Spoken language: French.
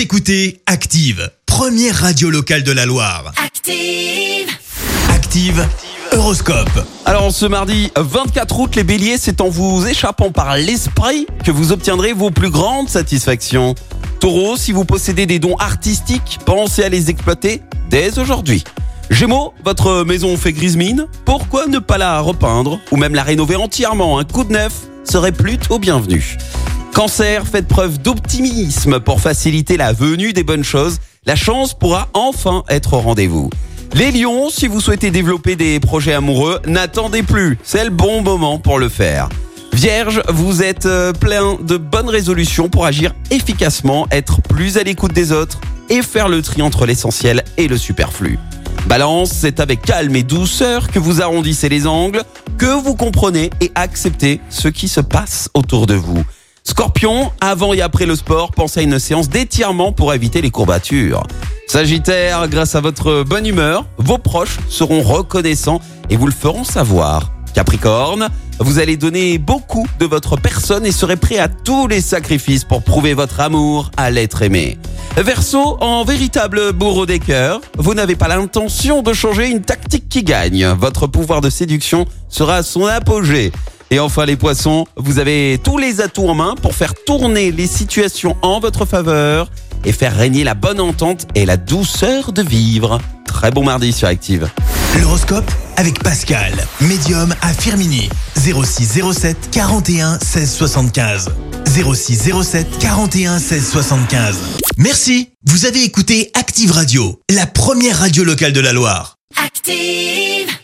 Vous écoutez Active, première radio locale de la Loire. Active. Active, Horoscope. Alors ce mardi 24 août, les béliers, c'est en vous échappant par l'esprit que vous obtiendrez vos plus grandes satisfactions. Taureau, si vous possédez des dons artistiques, pensez à les exploiter dès aujourd'hui. Gémeaux, votre maison fait grise mine, pourquoi ne pas la repeindre ou même la rénover entièrement? Un coup de neuf serait plutôt bienvenu. Cancer, faites preuve d'optimisme pour faciliter la venue des bonnes choses. La chance pourra enfin être au rendez-vous. Les lions, si vous souhaitez développer des projets amoureux, n'attendez plus. C'est le bon moment pour le faire. Vierge, vous êtes euh, plein de bonnes résolutions pour agir efficacement, être plus à l'écoute des autres et faire le tri entre l'essentiel et le superflu. Balance, c'est avec calme et douceur que vous arrondissez les angles, que vous comprenez et acceptez ce qui se passe autour de vous. Scorpion, avant et après le sport, pensez à une séance d'étirement pour éviter les courbatures. Sagittaire, grâce à votre bonne humeur, vos proches seront reconnaissants et vous le feront savoir. Capricorne, vous allez donner beaucoup de votre personne et serez prêt à tous les sacrifices pour prouver votre amour à l'être aimé. Verseau, en véritable bourreau des cœurs, vous n'avez pas l'intention de changer une tactique qui gagne. Votre pouvoir de séduction sera à son apogée. Et enfin les poissons, vous avez tous les atouts en main pour faire tourner les situations en votre faveur et faire régner la bonne entente et la douceur de vivre. Très bon mardi sur Active. L'horoscope avec Pascal, médium à Firmini. 0607 41 16 75. 0607 41 16 75. Merci, vous avez écouté Active Radio, la première radio locale de la Loire. Active.